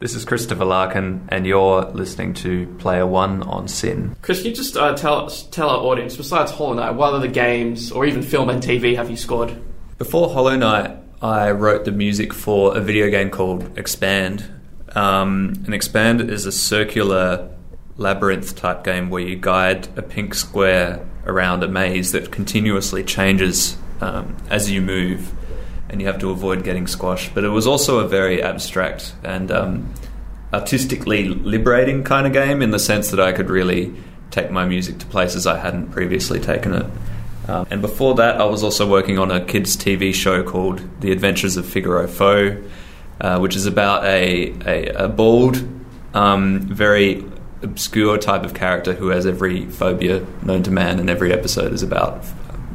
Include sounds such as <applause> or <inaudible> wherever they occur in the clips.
This is Christopher Larkin, and you're listening to Player One on SYN. Chris, can you just uh, tell tell our audience, besides Hollow Knight, what other games or even film and TV have you scored? Before Hollow Knight, I wrote the music for a video game called Expand. Um, and Expand is a circular labyrinth type game where you guide a pink square around a maze that continuously changes um, as you move and you have to avoid getting squashed. But it was also a very abstract and um, artistically liberating kind of game in the sense that I could really take my music to places I hadn't previously taken it. Um, and before that, I was also working on a kids' TV show called The Adventures of Figaro Pho, uh, which is about a, a, a bald, um, very obscure type of character who has every phobia known to man, and every episode is about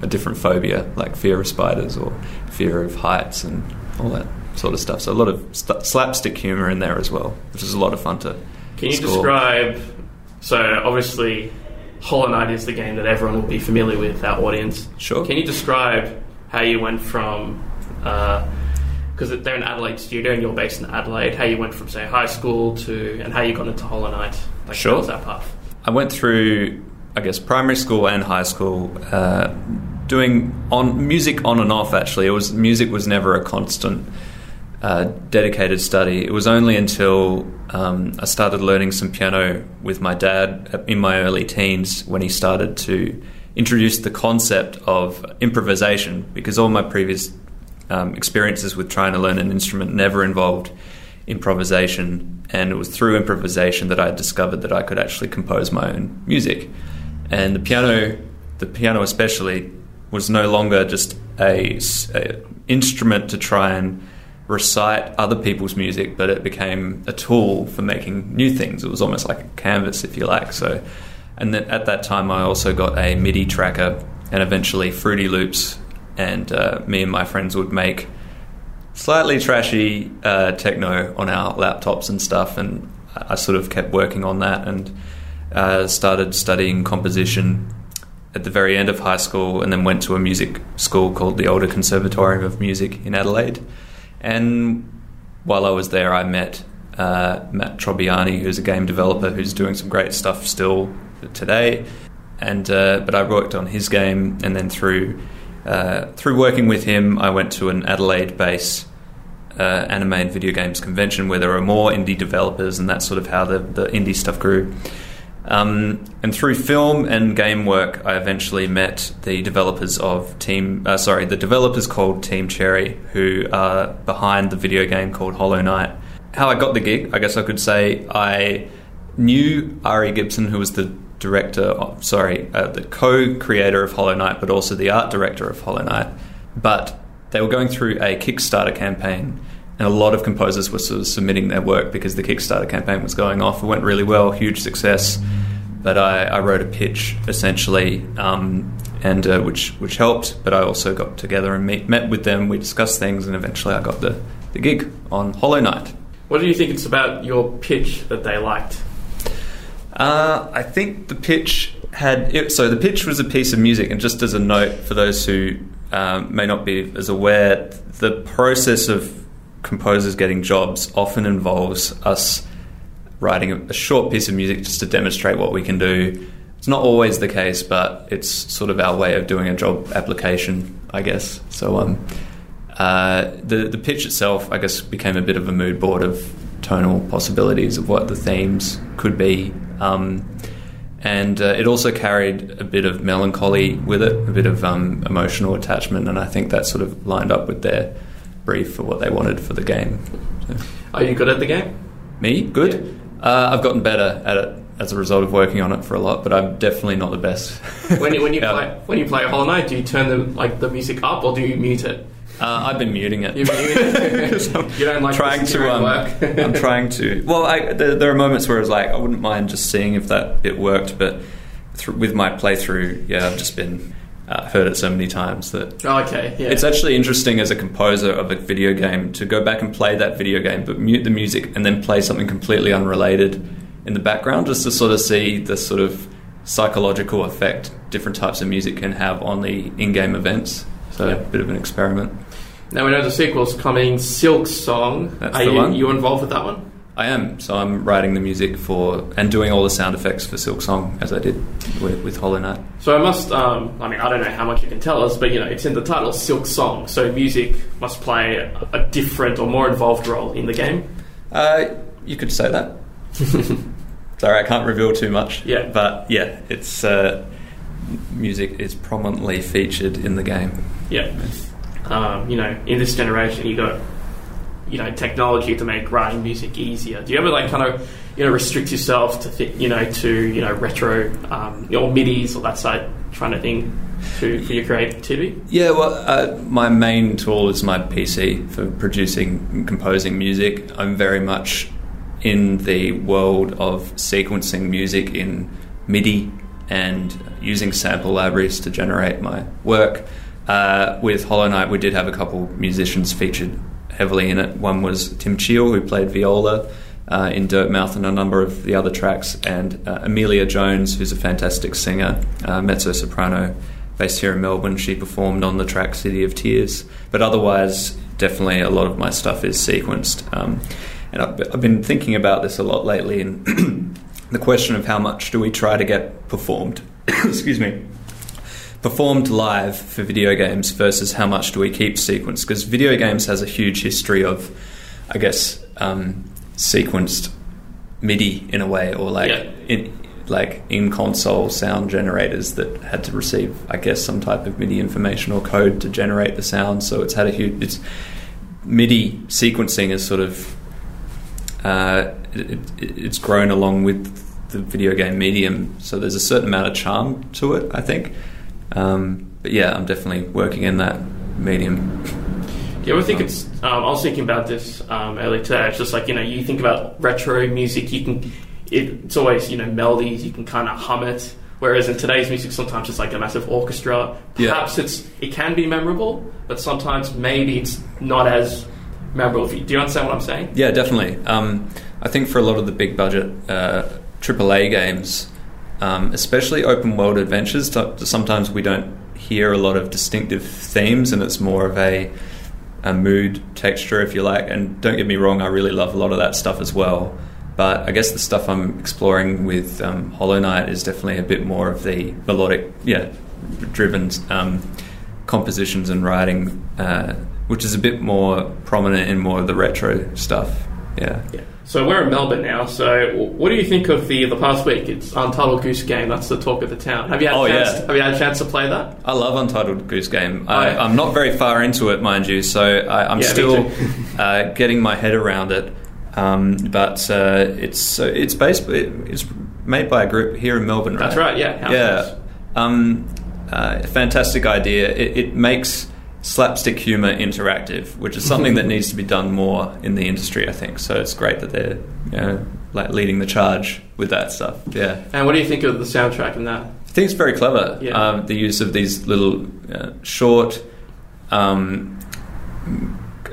a different phobia, like fear of spiders or fear of heights and all that sort of stuff. So a lot of st- slapstick humor in there as well, which is a lot of fun to. Can you score. describe? So obviously, Hollow Knight is the game that everyone will be familiar with. Our audience. Sure. Can you describe how you went from? Because they're an Adelaide studio and you're based in Adelaide. How you went from say high school to and how you got into Hollow Knight. Like, Sure. How was that path? I went through, I guess, primary school and high school, uh, doing on music on and off. Actually, it was music was never a constant, uh, dedicated study. It was only until um, I started learning some piano with my dad in my early teens when he started to introduce the concept of improvisation. Because all my previous um, experiences with trying to learn an instrument never involved improvisation, and it was through improvisation that I discovered that I could actually compose my own music. And the piano, the piano especially, was no longer just a, a instrument to try and recite other people's music, but it became a tool for making new things. It was almost like a canvas, if you like. So, and then at that time, I also got a MIDI tracker and eventually Fruity Loops, and uh, me and my friends would make slightly trashy uh, techno on our laptops and stuff, and I sort of kept working on that and uh, started studying composition at the very end of high school, and then went to a music school called the Elder Conservatorium of Music in Adelaide. And while I was there, I met uh, Matt Trobbiani, who's a game developer who's doing some great stuff still today. And uh, but I worked on his game, and then through uh, through working with him, I went to an Adelaide-based uh, anime and video games convention where there were more indie developers, and that's sort of how the, the indie stuff grew. Um, and through film and game work, I eventually met the developers of Team. Uh, sorry, the developers called Team Cherry, who are behind the video game called Hollow Knight. How I got the gig, I guess I could say I knew Ari Gibson, who was the director, of, sorry, uh, the co-creator of Hollow Knight, but also the art director of Hollow Knight. But they were going through a Kickstarter campaign, and a lot of composers were sort of submitting their work because the Kickstarter campaign was going off. It went really well, huge success. But I, I wrote a pitch essentially, um, and uh, which which helped. But I also got together and meet, met with them. We discussed things, and eventually I got the, the gig on Hollow Knight. What do you think it's about your pitch that they liked? Uh, I think the pitch had it, so the pitch was a piece of music, and just as a note for those who um, may not be as aware, the process of composers getting jobs often involves us writing a, short piece of music just to demonstrate what we can do. It's not always the case, but it's sort of our way of doing a job application, I guess. So, um, uh, the the pitch itself, I guess, became a bit of a mood board of tonal possibilities of what the themes could be. Um, and uh, it also carried a bit of melancholy with it, a bit of um, emotional attachment, and I think that sort of lined up with their brief for what they wanted for the game. So, Are you good at the game? me, good. Uh, I've gotten better at it as a result of working on it for a lot, but I'm definitely not the best. <laughs> When you, when you Yeah. play when you play Hollow Knight, do you turn the like the music up or do you mute it? Uh, I've been muting it. You, <laughs> <laughs> don't like trying to um, work. I'm trying to. Well, I, there, there are moments where it's like I wouldn't mind just seeing if that bit worked, but through, with my playthrough, yeah, I've just been uh, heard it so many times that Oh, okay, yeah. it's actually interesting as a composer of a video game to go back and play that video game, but mute the music and then play something completely unrelated in the background, just to sort of see the sort of psychological effect different types of music can have on the in-game events. So Yeah. a bit of an experiment. now we know the sequel's coming, Silksong. That's Are the you, one. you involved with that one? I am. So I'm writing the music for and doing all the sound effects for Silksong as I did with, with Hollow Knight. So I must, um, I mean, I don't know how much you can tell us, but you know, it's in the title Silksong, so music must play a, a different or more involved role in the game. Uh, you could say that. <laughs> Sorry, I can't reveal too much. Yeah. But yeah, it's uh, music is prominently featured in the game. Yeah. Um, you know, in this generation, you got you know technology to make writing music easier. Do you ever like kind of you know restrict yourself to fit, you know to you know retro um, or MIDI's or that side kind of thing to, for your creativity? Yeah, well, uh, my main tool is my PC for producing and composing music. I'm very much in the world of sequencing music in MIDI and using sample libraries to generate my work. Uh, with Hollow Knight, we did have a couple musicians featured heavily in it. One was Tim Cheel, who played viola uh, in Dirtmouth and a number of the other tracks, and uh, Amelia Jones, who's a fantastic singer, uh, mezzo soprano, based here in Melbourne. She performed on the track City of Tears. But otherwise, definitely a lot of my stuff is sequenced. Um, and I've, I've been thinking about this a lot lately, and <clears throat> the question of how much do we try to get performed? <coughs> Excuse me performed live for video games versus how much do we keep sequenced? Because video games has a huge history of, I guess, um, sequenced MIDI in a way, or like Yeah. in like in console sound generators that had to receive, I guess, some type of MIDI information or code to generate the sound. So it's had a huge. It's MIDI sequencing is sort of uh, it, it, it's grown along with the video game medium. So there's a certain amount of charm to it, I think. Um, but yeah, I'm definitely working in that medium. You ever think it's? Um, I was thinking about this um, earlier today. It's just like you know, you think about retro music. You can, it, it's always you know melodies. You can kind of hum it. Whereas in today's music, sometimes it's like a massive orchestra. Yeah. Perhaps it's it can be memorable, but sometimes maybe it's not as memorable. Do you understand what I'm saying? Yeah, definitely. Um, I think for a lot of the big budget uh, AAA games, um, especially open world adventures, sometimes we don't hear a lot of distinctive themes, and it's more of a, a mood texture, if you like. And don't get me wrong, I really love a lot of that stuff as well. But I guess the stuff I'm exploring with um, Hollow Knight is definitely a bit more of the melodic, yeah, driven um, compositions and writing, uh, which is a bit more prominent in more of the retro stuff. Yeah. Yeah. So we're in Melbourne now. So what do you think of the the past week? It's Untitled Goose Game. That's the talk of the town. Have you had Oh, a chance? yeah. Have you had a chance to play that? I love Untitled Goose Game. I. I'm not very far into it, mind you, so I, I'm Yeah, still <laughs> uh, getting my head around it. Um, but uh, it's so it's based it's made by a group here in Melbourne, right? That's right. Yeah. Yeah, um, uh, fantastic idea. It, it makes slapstick humor interactive, which is something that needs to be done more in the industry. I think so. It's great that they're you know, like leading the charge with that stuff. Yeah. And what do you think of the soundtrack in that? I think it's very clever. Yeah. Um, the use of these little uh, short um,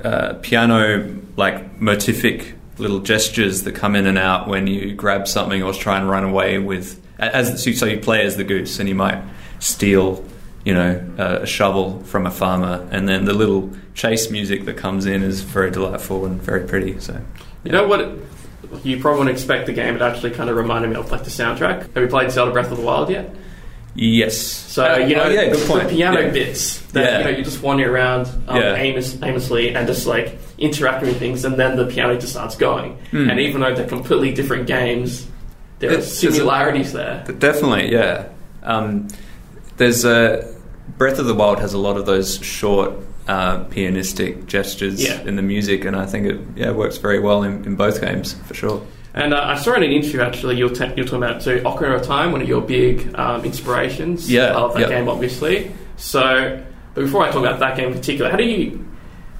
uh, piano like motific little gestures that come in and out when you grab something or try and run away with. As so you play as the goose, and you might steal, you know, a shovel from a farmer, and then the little chase music that comes in is very delightful and very pretty. So You know what? You probably wouldn't expect the game. It actually kind of reminded me of like the soundtrack. Have you played Zelda Breath of the Wild yet? yes, So Uh, you know, oh, yeah, good the point. piano Yeah. bits that Yeah. you know you're just wander around um, Yeah. aimless, aimlessly and just like interacting with things, and then the piano just starts going. Hmm. And even though they're completely different games, there are It's- it's a- similarities there. Definitely, yeah. Um, there's a Breath of the Wild has a lot of those short uh, pianistic gestures Yeah. in the music, and I think it yeah works very well in, in both games for sure. And uh, I saw in an interview actually you're, ta- you're talking about so Ocarina of Time, one of your big um, inspirations Yeah, of that yeah. game, obviously. So, but before I talk about that game in particular, how do you,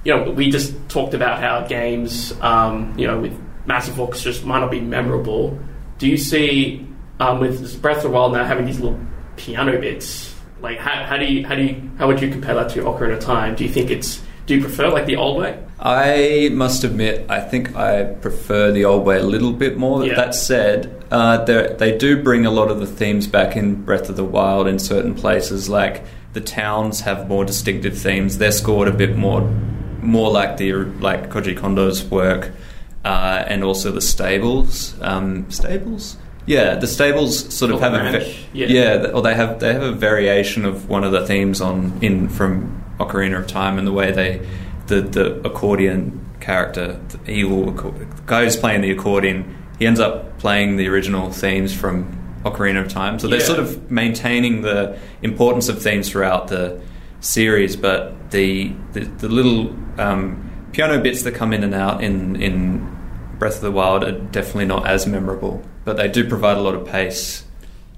you know, we just talked about how games, um, you know, with massive orchestras might not be memorable. Do you see um, with Breath of the Wild now having these little piano bits? Like, how, how do you how do you how would you compare that to Ocarina of Time? Do you think it's do you prefer like the old way? I must admit, I think I prefer the old way a little bit more. Yeah. That said, uh, they do bring a lot of the themes back in Breath of the Wild in certain places. Like the towns have more distinctive themes. They're scored a bit more, more like the like Koji Kondo's work. uh, and also the stables. Um, stables. Yeah, the stables sort of Sort have a va- yeah. yeah, or they have they have a variation of one of the themes on in from Ocarina of Time and the way they the the accordion character the evil guy who's playing the accordion he ends up playing the original themes from Ocarina of Time so they're Yeah. sort of maintaining the importance of themes throughout the series but the the, the little um, piano bits that come in and out in in Breath of the Wild are definitely not as memorable but they do provide a lot of pace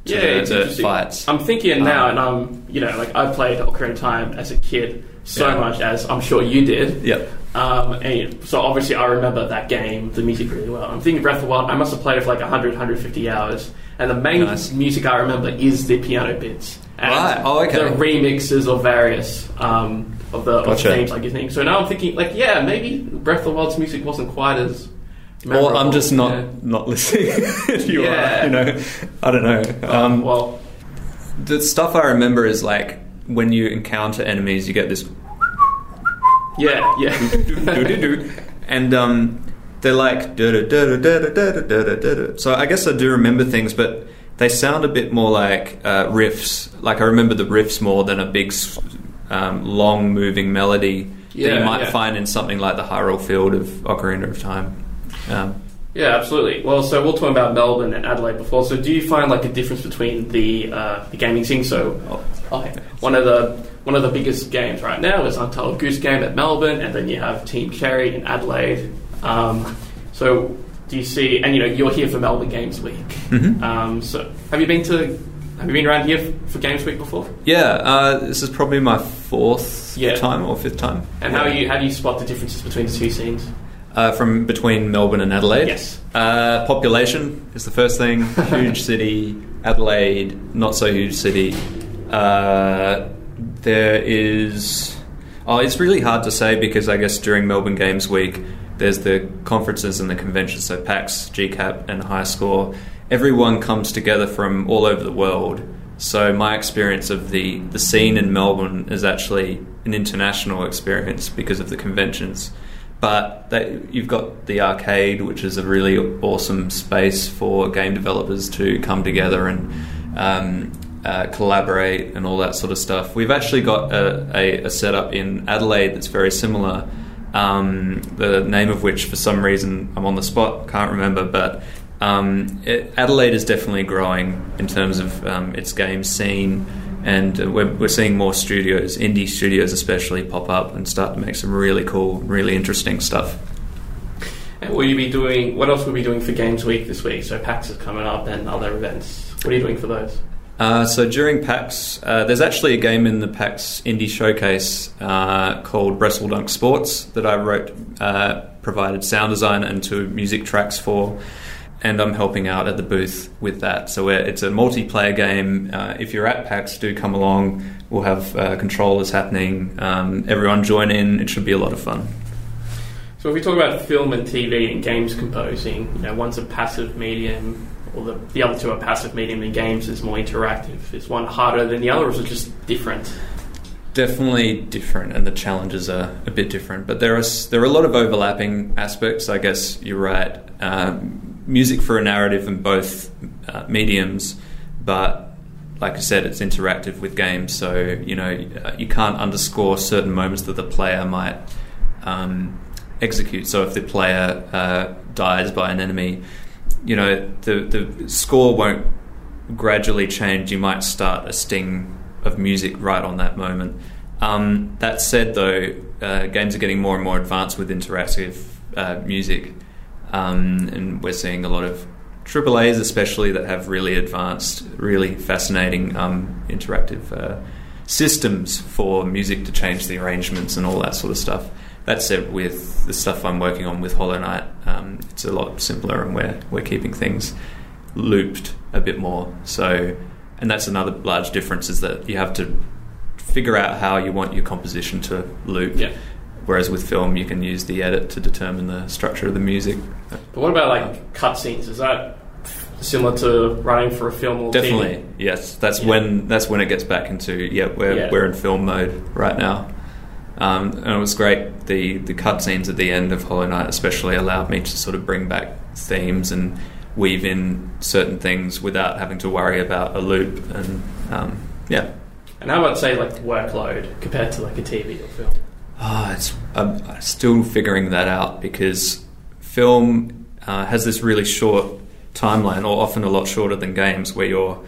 to yeah, the, the fights. I'm thinking now, Um, and I'm, you know, like I played Ocarina of Time as a kid so Yeah. much, as I'm sure you did. Yep. Um, and so obviously I remember that game, the music really well. I'm thinking Breath of the Wild, I must have played it for like 100, 150 hours. And the main Nice. music I remember is the piano bits. And Right. Oh, okay. The remixes of various um, of the of Gotcha. themes, like you think. So now I'm thinking, like, yeah, maybe Breath of the Wild's music wasn't quite as. Memorable. Or I'm just not yeah. not listening. <laughs> if you yeah. are, you know, I don't know. Oh, um, well, the stuff I remember is like when you encounter enemies, you get this. Yeah, yeah. <laughs> and um, they're like So I guess I do remember things, but they sound a bit more like uh, riffs. Like I remember the riffs more than a big, um, long moving melody yeah, that you might yeah. find in something like the Hyrule Field of Ocarina of Time. Um, Yeah, absolutely. Well, so we'll talk about Melbourne and Adelaide before. So, do you find like a difference between the uh, the gaming scene? So, okay, one of the one of the biggest games right now is Untitled Goose Game at Melbourne, and then you have Team Cherry in Adelaide. Um, so, do you see? And you know, you're here for Melbourne Games Week. mhm. Um, so, have you been to? Have you been around here f- for Games Week before? Yeah, uh, this is probably my fourth Yeah. time or fifth time. And how you how do you spot the differences between the two scenes? Uh, from between Melbourne and Adelaide. Yes. Uh, population is the first thing. Huge <laughs> city. Adelaide, not so huge city. Uh, there is. Oh, it's really hard to say because I guess during Melbourne Games Week, there's the conferences and the conventions, so PAX, GCAP, and High Score. Everyone comes together from all over the world. So my experience of the, the scene in Melbourne is actually an international experience because of the conventions. But they, you've got the arcade, which is a really awesome space for game developers to come together and um, uh, collaborate and all that sort of stuff. We've actually got a, a, a setup in Adelaide that's very similar. Um, the name of which, for some reason, I'm on the spot, can't remember, but um, it, Adelaide is definitely growing in terms of um, its game scene, and uh, we're, we're seeing more studios, indie studios especially, pop up and start to make some really cool, really interesting stuff. And will you be doing? What else will you be doing for Games Week this week? So PAX is coming up and other events. What are you doing for those? Uh, so during PAX, uh, there's actually a game in the PAX Indie Showcase uh, called Wrestledunk Sports that I wrote, uh, provided sound design and two music tracks for, and I'm helping out at the booth with that. So it's a multiplayer game. Uh, if you're at PAX, do come along. We'll have uh, controllers happening. Um, everyone join in. It should be a lot of fun. So if we talk about film and TV and games composing, you know, one's a passive medium, or the, the other two are passive medium, and games is more interactive. Is one harder than the other, or is it just different? Definitely different, and the challenges are a bit different. But there are there are a lot of overlapping aspects. I guess you're right. Um, music for a narrative in both uh, mediums, but like I said, it's interactive with games. So you know uh, you can't underscore certain moments that the player might um, execute. So if the player uh, dies by an enemy, you know the the score won't gradually change. You might start a sting of music right on that moment. Um, that said, though, uh, games are getting more and more advanced with interactive uh, music, um, and we're seeing a lot of AAA's, especially that have really advanced, really fascinating um, interactive uh, systems for music to change the arrangements and all that sort of stuff. That said, with the stuff I'm working on with Hollow Knight, um, it's a lot simpler, and we're we're keeping things looped a bit more. So, and that's another large difference is that you have to figure out how you want your composition to loop. Yeah. Whereas with film, you can use the edit to determine the structure of the music. But what about like cutscenes? Is that similar to writing for a film or Definitely, TV? yes. That's Yeah. when that's when it gets back into yeah. We're Yeah. we're in film mode right now. Um, and it was great. The the cutscenes at the end of Hollow Knight especially allowed me to sort of bring back themes and weave in certain things without having to worry about a loop. And um, yeah, And how about say like workload compared to like a TV or film? Ah, it's I'm still figuring that out because film uh, has this really short timeline, or often a lot shorter than games, where you're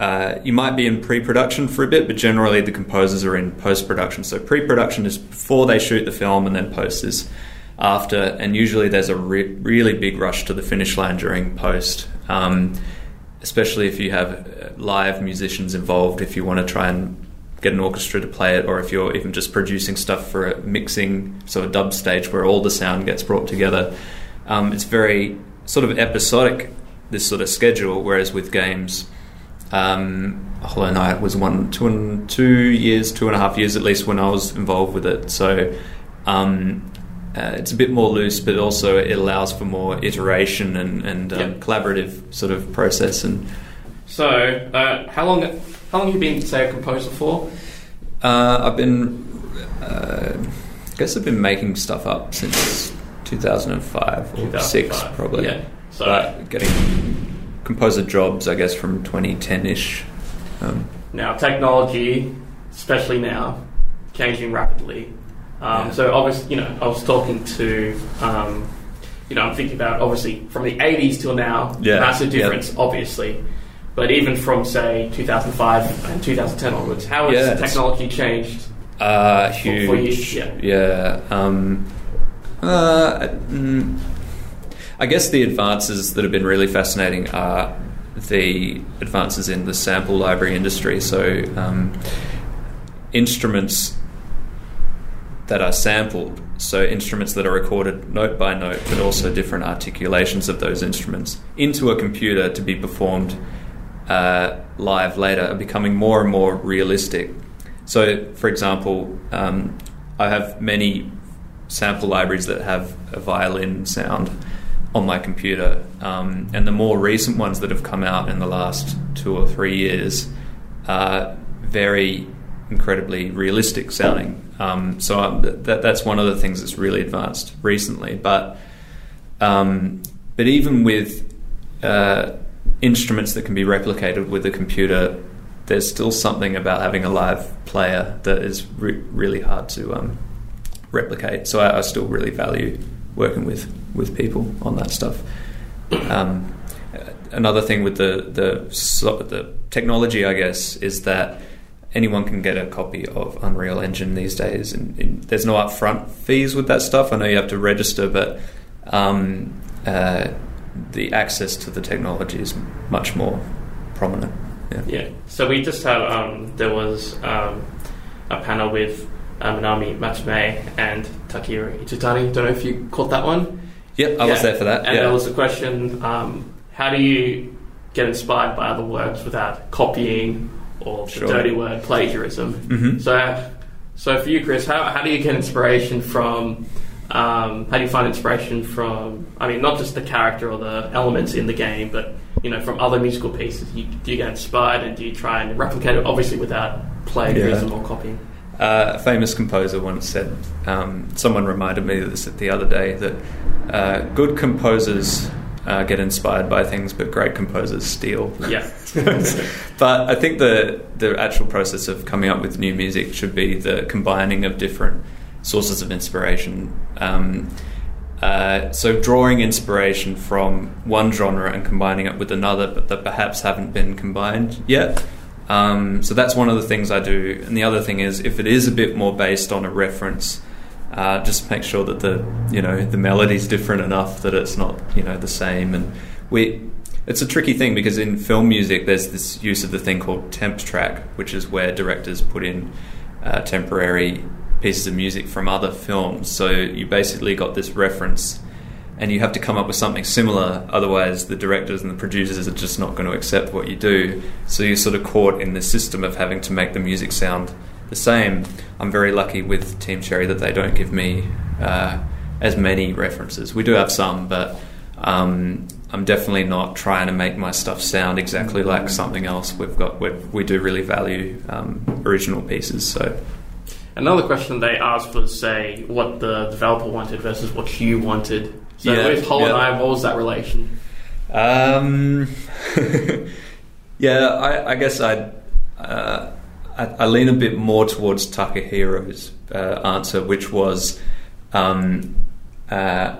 uh, you might be in pre-production for a bit, but generally the composers are in post-production. So pre-production is before they shoot the film, and then post is after. And usually there's a re- really big rush to the finish line during post, um, especially if you have uh, live musicians involved. If you want to try and get an orchestra to play it, or if you're even just producing stuff for a mixing, so a dub stage where all the sound gets brought together. Um, it's very sort of episodic, this sort of schedule, whereas with games, um, Hollow Knight was one, two, and, two years, two and a half years at least when I was involved with it. So um, uh, it's a bit more loose, but also it allows for more iteration and, and um, Yep. collaborative sort of process. And So uh, how long how long have you been say a composer for? Uh, I've been, uh, I guess I've been making stuff up since 2005 or 6 probably. Yeah. So But getting composer jobs, I guess, from 2010-ish. Um, now technology, especially now, changing rapidly. Um, Yeah. So obviously, you know, I was talking to, um, you know, I'm thinking about obviously from the 80s till now, Yeah. massive Yeah. difference, obviously. But even from say 2005 and 2010 onwards, how has Yeah, technology changed? uh, For- for you, huge. yeah. yeah. Um, uh, mm, I guess the advances that have been really fascinating are the advances in the sample library industry. So um, instruments that are sampled, so instruments that are recorded note by note, but also different articulations of those instruments into a computer to be performed uh, live later, are becoming more and more realistic. So, for example, um, I have many sample libraries that have a violin sound on my computer, um, and the more recent ones that have come out in the last two or three years are very incredibly realistic sounding. Um, so um, th- that, that's one of the things that's really advanced recently. But um, but even with uh, instruments that can be replicated with a computer, there's still something about having a live player that is re- really hard to um, replicate. So I, I still really value working with, with people on that stuff. Um, another thing with the the the technology, I guess, is that anyone can get a copy of Unreal Engine these days, and, and there's no upfront fees with that stuff. I know you have to register, but um, uh, the access to the technology is much more prominent. Yeah. Yeah. So we just had um, there was um, a panel with uh, Minami Matsumae and Takahiro Ichitani. Don't know if you caught that one. Yep, I was there for that. And yeah. there was a question: um, How do you get inspired by other works without copying or the dirty word plagiarism? Mhm. So, so for you, Chris, how, how do you get inspiration from? Um, how do you find inspiration from? I mean, not just the character or the elements in the game, but you know, from other musical pieces. You, do you get inspired and do you try and replicate it? Obviously, without plagiarism or copying. Uh, a famous composer once said, um, someone reminded me of this the other day, that uh, good composers uh, get inspired by things, but great composers steal. Yeah. <laughs> but I think the, the actual process of coming up with new music should be the combining of different sources of inspiration. Um, uh, so drawing inspiration from one genre and combining it with another, but that perhaps haven't been combined yet. Um, so that's one of the things I do. And the other thing is, if it is a bit more based on a reference, uh, just make sure that the you know the melody's different enough that it's not you know the same. And we, it's a tricky thing because in film music, there's this use of the thing called temp track, which is where directors put in uh, temporary pieces of music from other films. So you basically got this reference, and you have to come up with something similar. Otherwise, the directors and the producers are just not going to accept what you do. So you're sort of caught in this system of having to make the music sound the same. I'm very lucky with Team Cherry that they don't give me uh, as many references. We do have some, but um, I'm definitely not trying to make my stuff sound exactly like something else. We've got we we do really value um, original pieces. So Another question they asked was, say, what the developer wanted versus what you wanted. So Yeah, with Hollow yeah. Knight, what was that relation? Um, <laughs> yeah, I, I guess I'd, uh, I, I lean a bit more towards Takahiro's uh, answer, which was um, uh,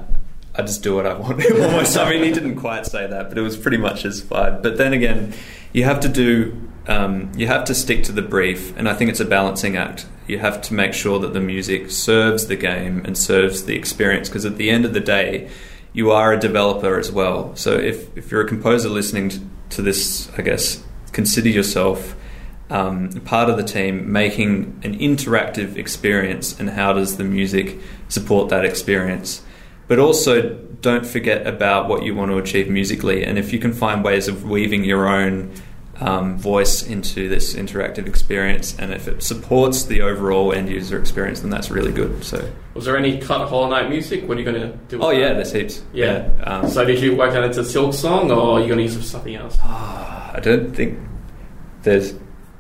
I just do what I <laughs> want. Almost. I mean, he didn't quite say that, but it was pretty much his vibe. But then again, you have to do. Um, you have to stick to the brief, and I think it's a balancing act. You have to make sure that the music serves the game and serves the experience, because at the end of the day, you are a developer as well. So if, if you're a composer listening to, to this, I guess, consider yourself um, part of the team making an interactive experience, and how does the music support that experience? But also, don't forget about what you want to achieve musically, and if you can find ways of weaving your own um, voice into this interactive experience, and if it supports the overall end user experience, then that's really good. So, Was there any cut Hollow Knight music? What are you going to do? With oh that? yeah, there's heaps. Yeah. um, So did you work that into Silksong, or are you going to use it for something else? Ah, I don't think there's.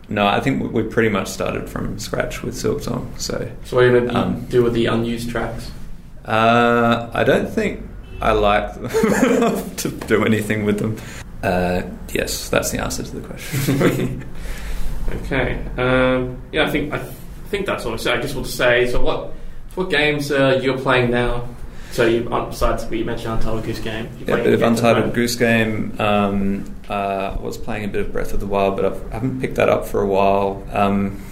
No, I think we pretty much started from scratch with Silksong. So So what are you going to Um, do with the unused tracks? uh, I don't think I like <laughs> to do anything with them. Uh, yes, that's the answer to the question. <laughs> Okay. Um, yeah, I think I think that's all. So I just want to say. So what what games uh, you're playing now? So you uh, besides we mentioned Untitled Goose Game. You're yeah, a bit of the Untitled? Goose Game. Um, uh, was playing a bit of Breath of the Wild, but I've, I haven't picked that up for a while. Um,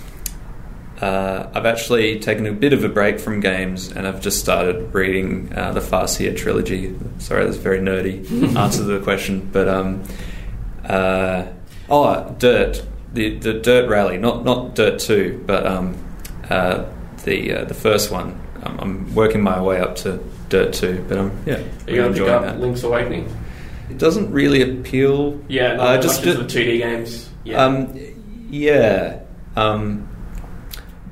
uh, I've actually taken a bit of a break from games, and I've just started reading uh, the Farseer trilogy. Sorry, that's a very nerdy <laughs> answer to the question, but um, uh, oh, Dirt, the the Dirt Rally, not not Dirt Two, but um, uh, the uh, the first one. I'm, I'm working my way up to Dirt Two, but I'm yeah, Are you going to pick enjoying that. Link's Awakening? It doesn't really appeal. Yeah, no, Uh, just just- the two D games. Yeah. Um, yeah. Um,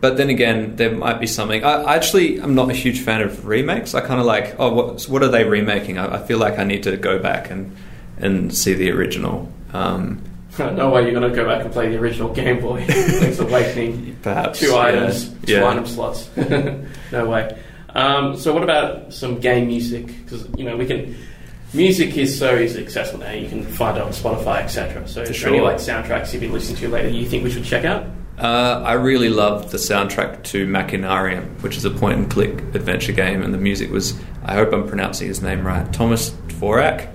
but then again, there might be something. I, I actually, I'm not a huge fan of remakes. I kind of like, oh, what, what are they remaking? I, I feel like I need to go back and and see the original. Um, <laughs> no way you're going to go back and play the original Game Boy <laughs> Link's Awakening. perhaps Two yeah. items, two Yeah. item slots. <laughs> no way. Um, so what about some game music? Because you know we can. Music is so easily accessible now. You can find it on Spotify, etc. So, is there any like soundtracks you've been listening to lately you think we should check out? Uh, I really loved the soundtrack to Machinarium, which is a point and click adventure game, and the music was, I hope I'm pronouncing his name right, Thomas Dvorak.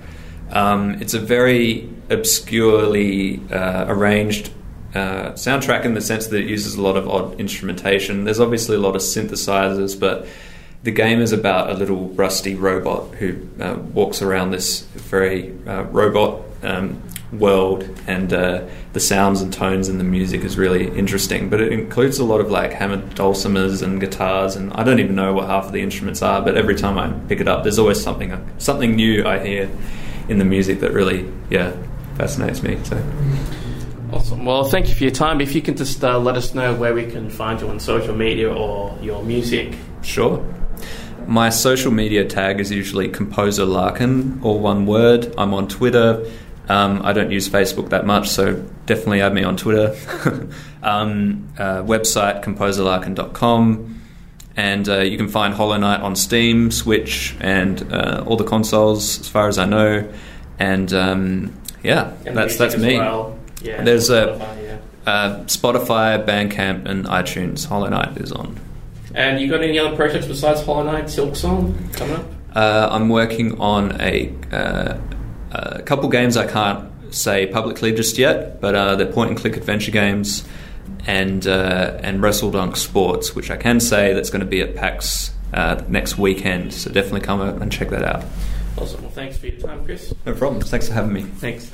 Um, it's a very obscurely uh, arranged uh, soundtrack in the sense that it uses a lot of odd instrumentation. There's obviously a lot of synthesizers, but the game is about a little rusty robot who uh, walks around this very uh, robot um, world, and uh, the sounds and tones and the music is really interesting. But it includes a lot of like hammered dulcimers and guitars, and I don't even know what half of the instruments are. But every time I pick it up, there's always something something new I hear in the music that really, yeah, fascinates me. So. Awesome. Well, thank you for your time. If you can just uh, let us know where we can find you on social media or your music. Sure. My social media tag is usually Composer Larkin, or one word. I'm on Twitter. Um, I don't use Facebook that much, so definitely add me on Twitter. <laughs> um, uh, website composerlarkin.com, and uh, you can find Hollow Knight on Steam, Switch, and uh, all the consoles, as far as I know. And um, yeah, And that's that's me. well. Yeah. There's a- Spotify, yeah. Uh, Spotify, Bandcamp, and iTunes. Hollow Knight is on. And you got any other projects besides Hollow Knight, Silksong coming up? Uh, I'm working on a, uh, a couple games I can't say publicly just yet, but uh, they're point and click adventure games, and uh, and WrestleDunk Sports, which I can say that's going to be at PAX uh, next weekend. So definitely come and check that out. Awesome. Well, thanks for your time, Chris. No problem. Thanks for having me. Thanks.